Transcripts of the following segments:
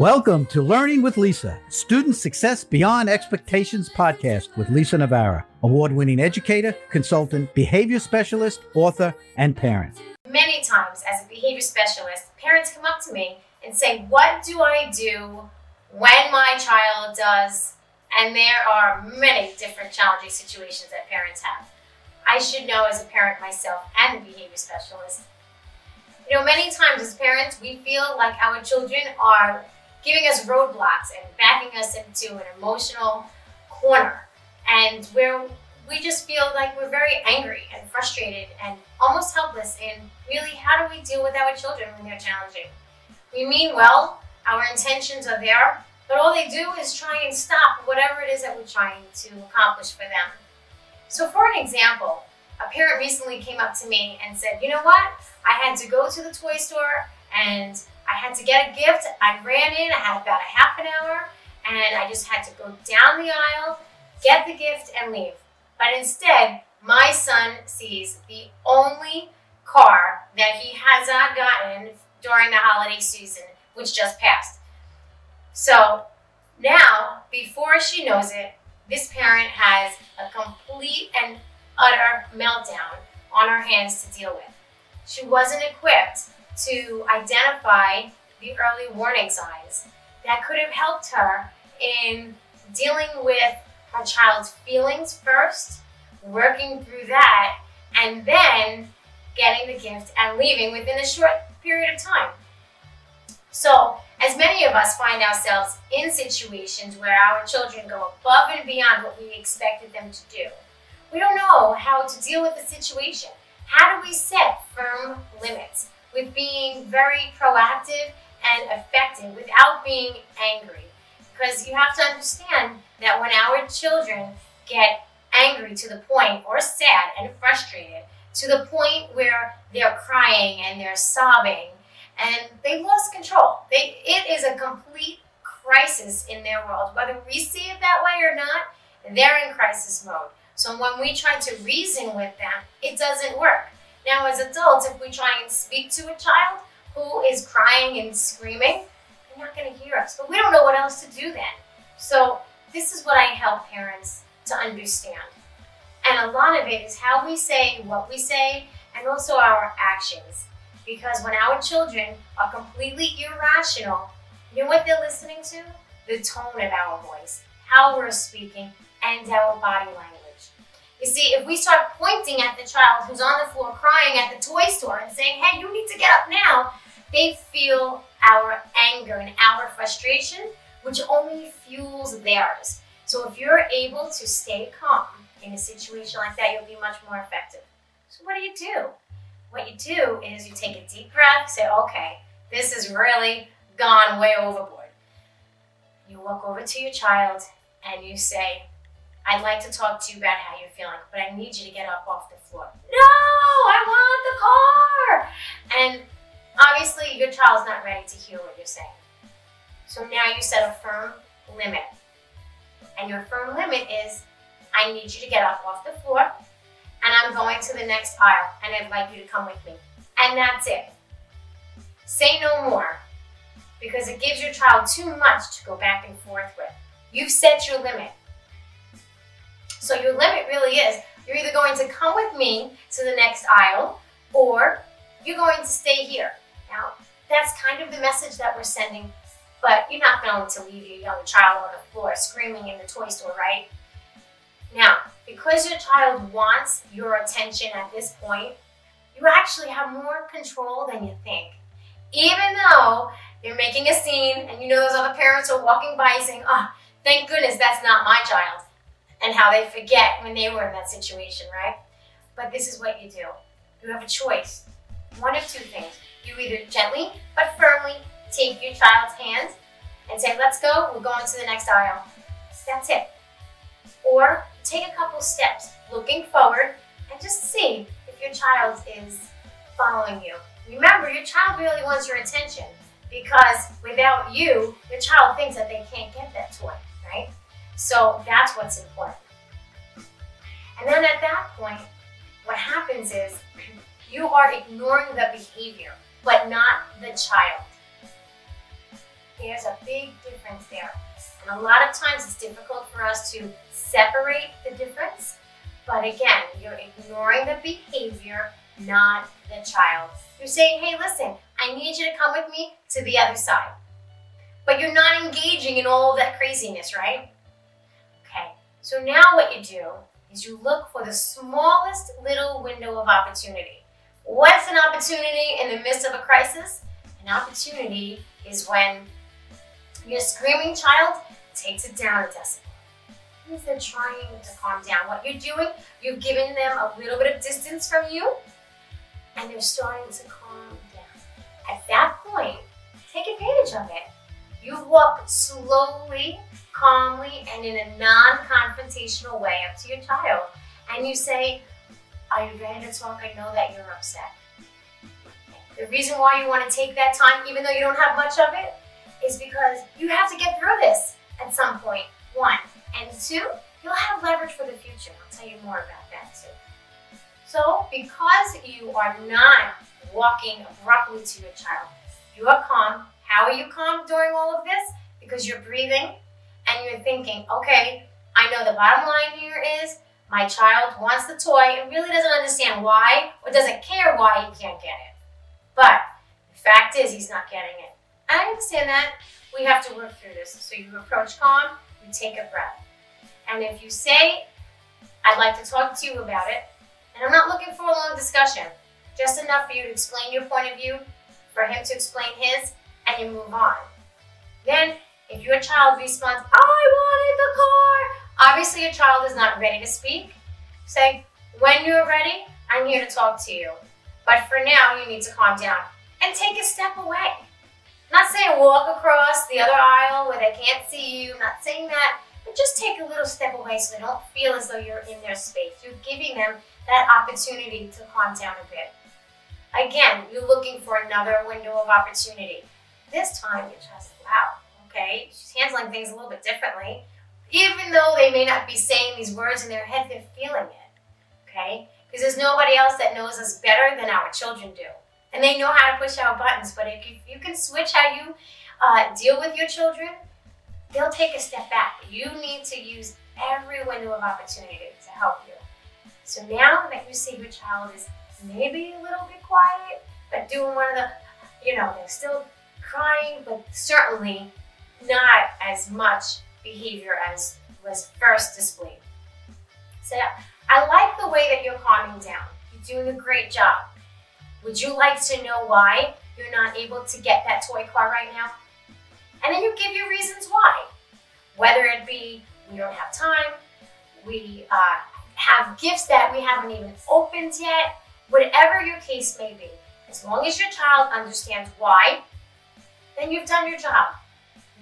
Welcome to Learning with Lisa, Student Success Beyond Expectations podcast with Lisa Navarra, award winning educator, consultant, behavior specialist, author, and parent. Many times, as a behavior specialist, parents come up to me and say, What do I do when my child does? And there are many different challenging situations that parents have. I should know as a parent myself and a behavior specialist. You know, many times as parents, we feel like our children are giving us roadblocks and backing us into an emotional corner. And where we just feel like we're very angry and frustrated and almost helpless in really how do we deal with our children when they're challenging. We mean well, our intentions are there, but all they do is try and stop whatever it is that we're trying to accomplish for them. So, for an example, a parent recently came up to me and said, You know what? I had to go to the toy store and I had to get a gift. I ran in, I had about a half an hour, and I just had to go down the aisle, get the gift, and leave. But instead, my son sees the only car that he has not gotten during the holiday season, which just passed. So now, before she knows it, this parent has a complete and utter meltdown on her hands to deal with. She wasn't equipped to identify the early warning signs that could have helped her in dealing with her child's feelings first, working through that, and then getting the gift and leaving within a short period of time. So, as many of us find ourselves in situations where our children go above and beyond what we expected them to do, we don't know how to deal with the situation. How do we set firm limits? With being very proactive and effective without being angry. Because you have to understand that when our children get angry to the point, or sad and frustrated, to the point where they're crying and they're sobbing and they've lost control. They, it is a complete crisis in their world. Whether we see it that way or not, they're in crisis mode. So when we try to reason with them, it doesn't work. Now, as adults, if we try and speak to a child who is crying and screaming, they're not going to hear us. But we don't know what else to do then. So, this is what I help parents to understand. And a lot of it is how we say what we say and also our actions. Because when our children are completely irrational, you know what they're listening to? The tone of our voice, how we're speaking, and our body language. You see, if we start pointing at the child who's on the floor crying at the toy store and saying, hey, you need to get up now, they feel our anger and our frustration, which only fuels theirs. So if you're able to stay calm in a situation like that, you'll be much more effective. So what do you do? What you do is you take a deep breath, say, okay, this has really gone way overboard. You walk over to your child and you say, I'd like to talk to you about how you're feeling, but I need you to get up off the floor. No, I want the car. And obviously, your child's not ready to hear what you're saying. So now you set a firm limit. And your firm limit is I need you to get up off the floor, and I'm going to the next aisle, and I'd like you to come with me. And that's it. Say no more, because it gives your child too much to go back and forth with. You've set your limit. So your limit really is you're either going to come with me to the next aisle or you're going to stay here. Now, that's kind of the message that we're sending, but you're not going to leave your young child on the floor screaming in the toy store, right? Now, because your child wants your attention at this point, you actually have more control than you think. Even though you're making a scene and you know those other parents are walking by saying, oh, thank goodness that's not my child and how they forget when they were in that situation, right? But this is what you do. You have a choice. One of two things. You either gently but firmly take your child's hand and say, let's go, we're going to the next aisle. That's it. Or take a couple steps looking forward and just see if your child is following you. Remember, your child really wants your attention because without you, your child thinks that they can't get that toy? So that's what's important. And then at that point, what happens is you are ignoring the behavior, but not the child. There's a big difference there. And a lot of times it's difficult for us to separate the difference. But again, you're ignoring the behavior, not the child. You're saying, hey, listen, I need you to come with me to the other side. But you're not engaging in all that craziness, right? So now what you do is you look for the smallest little window of opportunity. What's an opportunity in the midst of a crisis? An opportunity is when your screaming child takes it down a decibel. Means they're trying to calm down. What you're doing, you've given them a little bit of distance from you, and they're starting to calm down. At that point, take advantage of it. You walk slowly, calmly, and in a non-confrontational way up to your child, and you say, "Are you ready to talk? I know that you're upset." The reason why you want to take that time, even though you don't have much of it, is because you have to get through this at some point. One. And two, you'll have leverage for the future. I'll tell you more about that too. So, because you are not walking abruptly to your child, you are calm. How are you calm during all of this? Because you're breathing and you're thinking, okay, I know the bottom line here is my child wants the toy and really doesn't understand why or doesn't care why he can't get it. But the fact is, he's not getting it. I understand that. We have to work through this. So you approach calm, you take a breath. And if you say, I'd like to talk to you about it, and I'm not looking for a long discussion, just enough for you to explain your point of view, for him to explain his, and you move on. Then, if your child responds, oh, I wanted the car, obviously your child is not ready to speak. Say, when you're ready, I'm here to talk to you. But for now, you need to calm down and take a step away. Not saying walk across the other aisle where they can't see you. Not saying that. But just take a little step away so they don't feel as though you're in their space. You're giving them that opportunity to calm down a bit. Again, you're looking for another window of opportunity. This time, you're just, she's handling things a little bit differently. Even though they may not be saying these words in their head, they're feeling it, okay? Because there's nobody else that knows us better than our children do and they know how to push our buttons. But if you, you can switch how you uh, deal with your children, they'll take a step back. You need to use every window of opportunity to help you. So now that you see your child is maybe a little bit quiet, but doing one of the, you know, they're still crying, but certainly not as much behavior as was first displayed. So I like the way that you're calming down. You're doing a great job. Would you like to know why you're not able to get that toy car right now? And then you give your reasons why. Whether it be we don't have time, we uh, have gifts that we haven't even opened yet, whatever your case may be. As long as your child understands why, then you've done your job.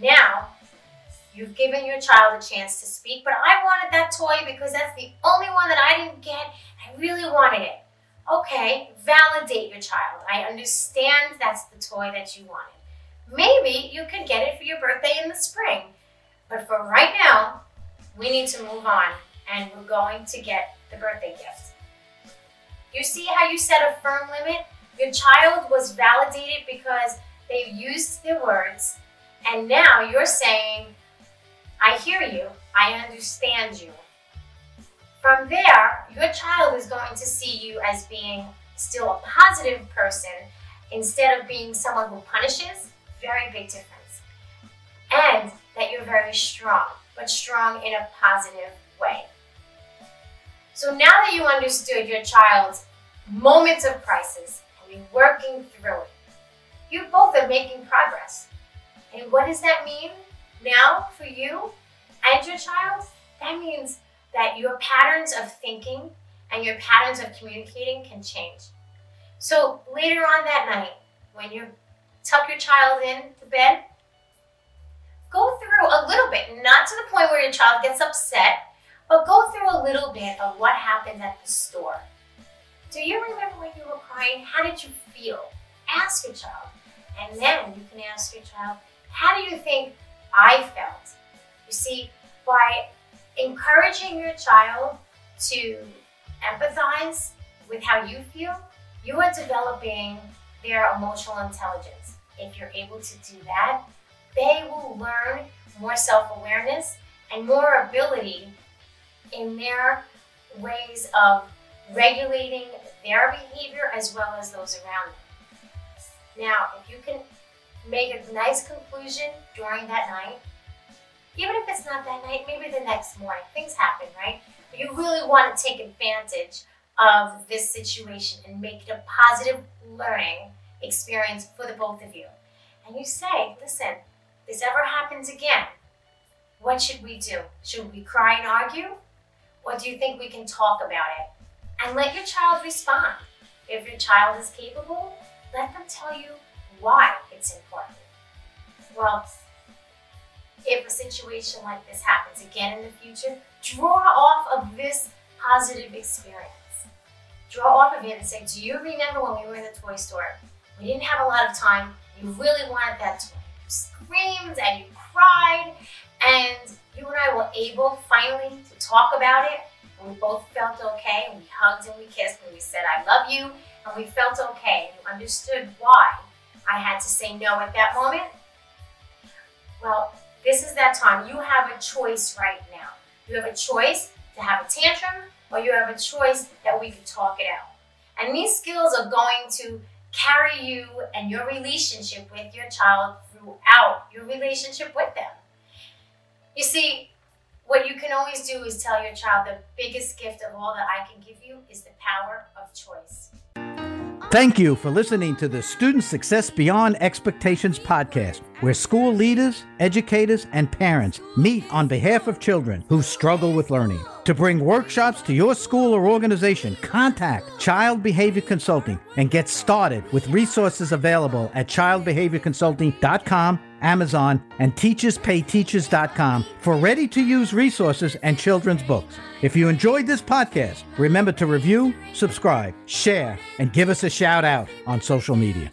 Now, you've given your child a chance to speak, but I wanted that toy because that's the only one that I didn't get. I really wanted it. Okay, validate your child. I understand that's the toy that you wanted. Maybe you could get it for your birthday in the spring. But for right now, we need to move on and we're going to get the birthday gift. You see how you set a firm limit? Your child was validated because they used their words, and now you're saying, I hear you, I understand you. From there, your child is going to see you as being still a positive person instead of being someone who punishes. Very big difference. And that you're very strong, but strong in a positive way. So now that you understood your child's moments of crisis and you're working through it, you both are making progress. And what does that mean now for you and your child? That means that your patterns of thinking and your patterns of communicating can change. So later on that night, when you tuck your child in to bed, go through a little bit, not to the point where your child gets upset, but go through a little bit of what happened at the store. Do you remember when you were crying? How did you feel? Ask your child. And then you can ask your child, how do you think I felt? You see, by encouraging your child to empathize with how you feel, you are developing their emotional intelligence. If you're able to do that, they will learn more self awareness and more ability in their ways of regulating their behavior as well as those around them. Now, if you can make a nice conclusion during that night, even if it's not that night, maybe the next morning, things happen, right? But you really want to take advantage of this situation and make it a positive learning experience for the both of you. And you say, listen, this ever happens again, what should we do? Should we cry and argue? Or do you think we can talk about it? And let your child respond. If your child is capable, let them tell you why it's important. Well, if a situation like this happens again in the future, draw off of this positive experience. Draw off of it and say, Do you remember when we were in the toy store? We didn't have a lot of time. You really wanted that toy. You screamed and you cried, and you and I were able finally to talk about it. We both felt okay, and we hugged and we kissed, and we said, I love you, and we felt okay, and you understood why I had to say no at that moment. Well, this is that time. You have a choice right now. You have a choice to have a tantrum, or you have a choice that we can talk it out. And these skills are going to carry you and your relationship with your child throughout your relationship with them. You see, what you can always do is tell your child the biggest gift of all that I can give you is the power of choice. Thank you for listening to the Student Success Beyond Expectations podcast, where school leaders, educators, and parents meet on behalf of children who struggle with learning. To bring workshops to your school or organization, contact Child Behavior Consulting and get started with resources available at childbehaviorconsulting.com Amazon, and teacherspayteachers.com for ready to use resources and children's books. If you enjoyed this podcast, remember to review, subscribe, share, and give us a shout out on social media.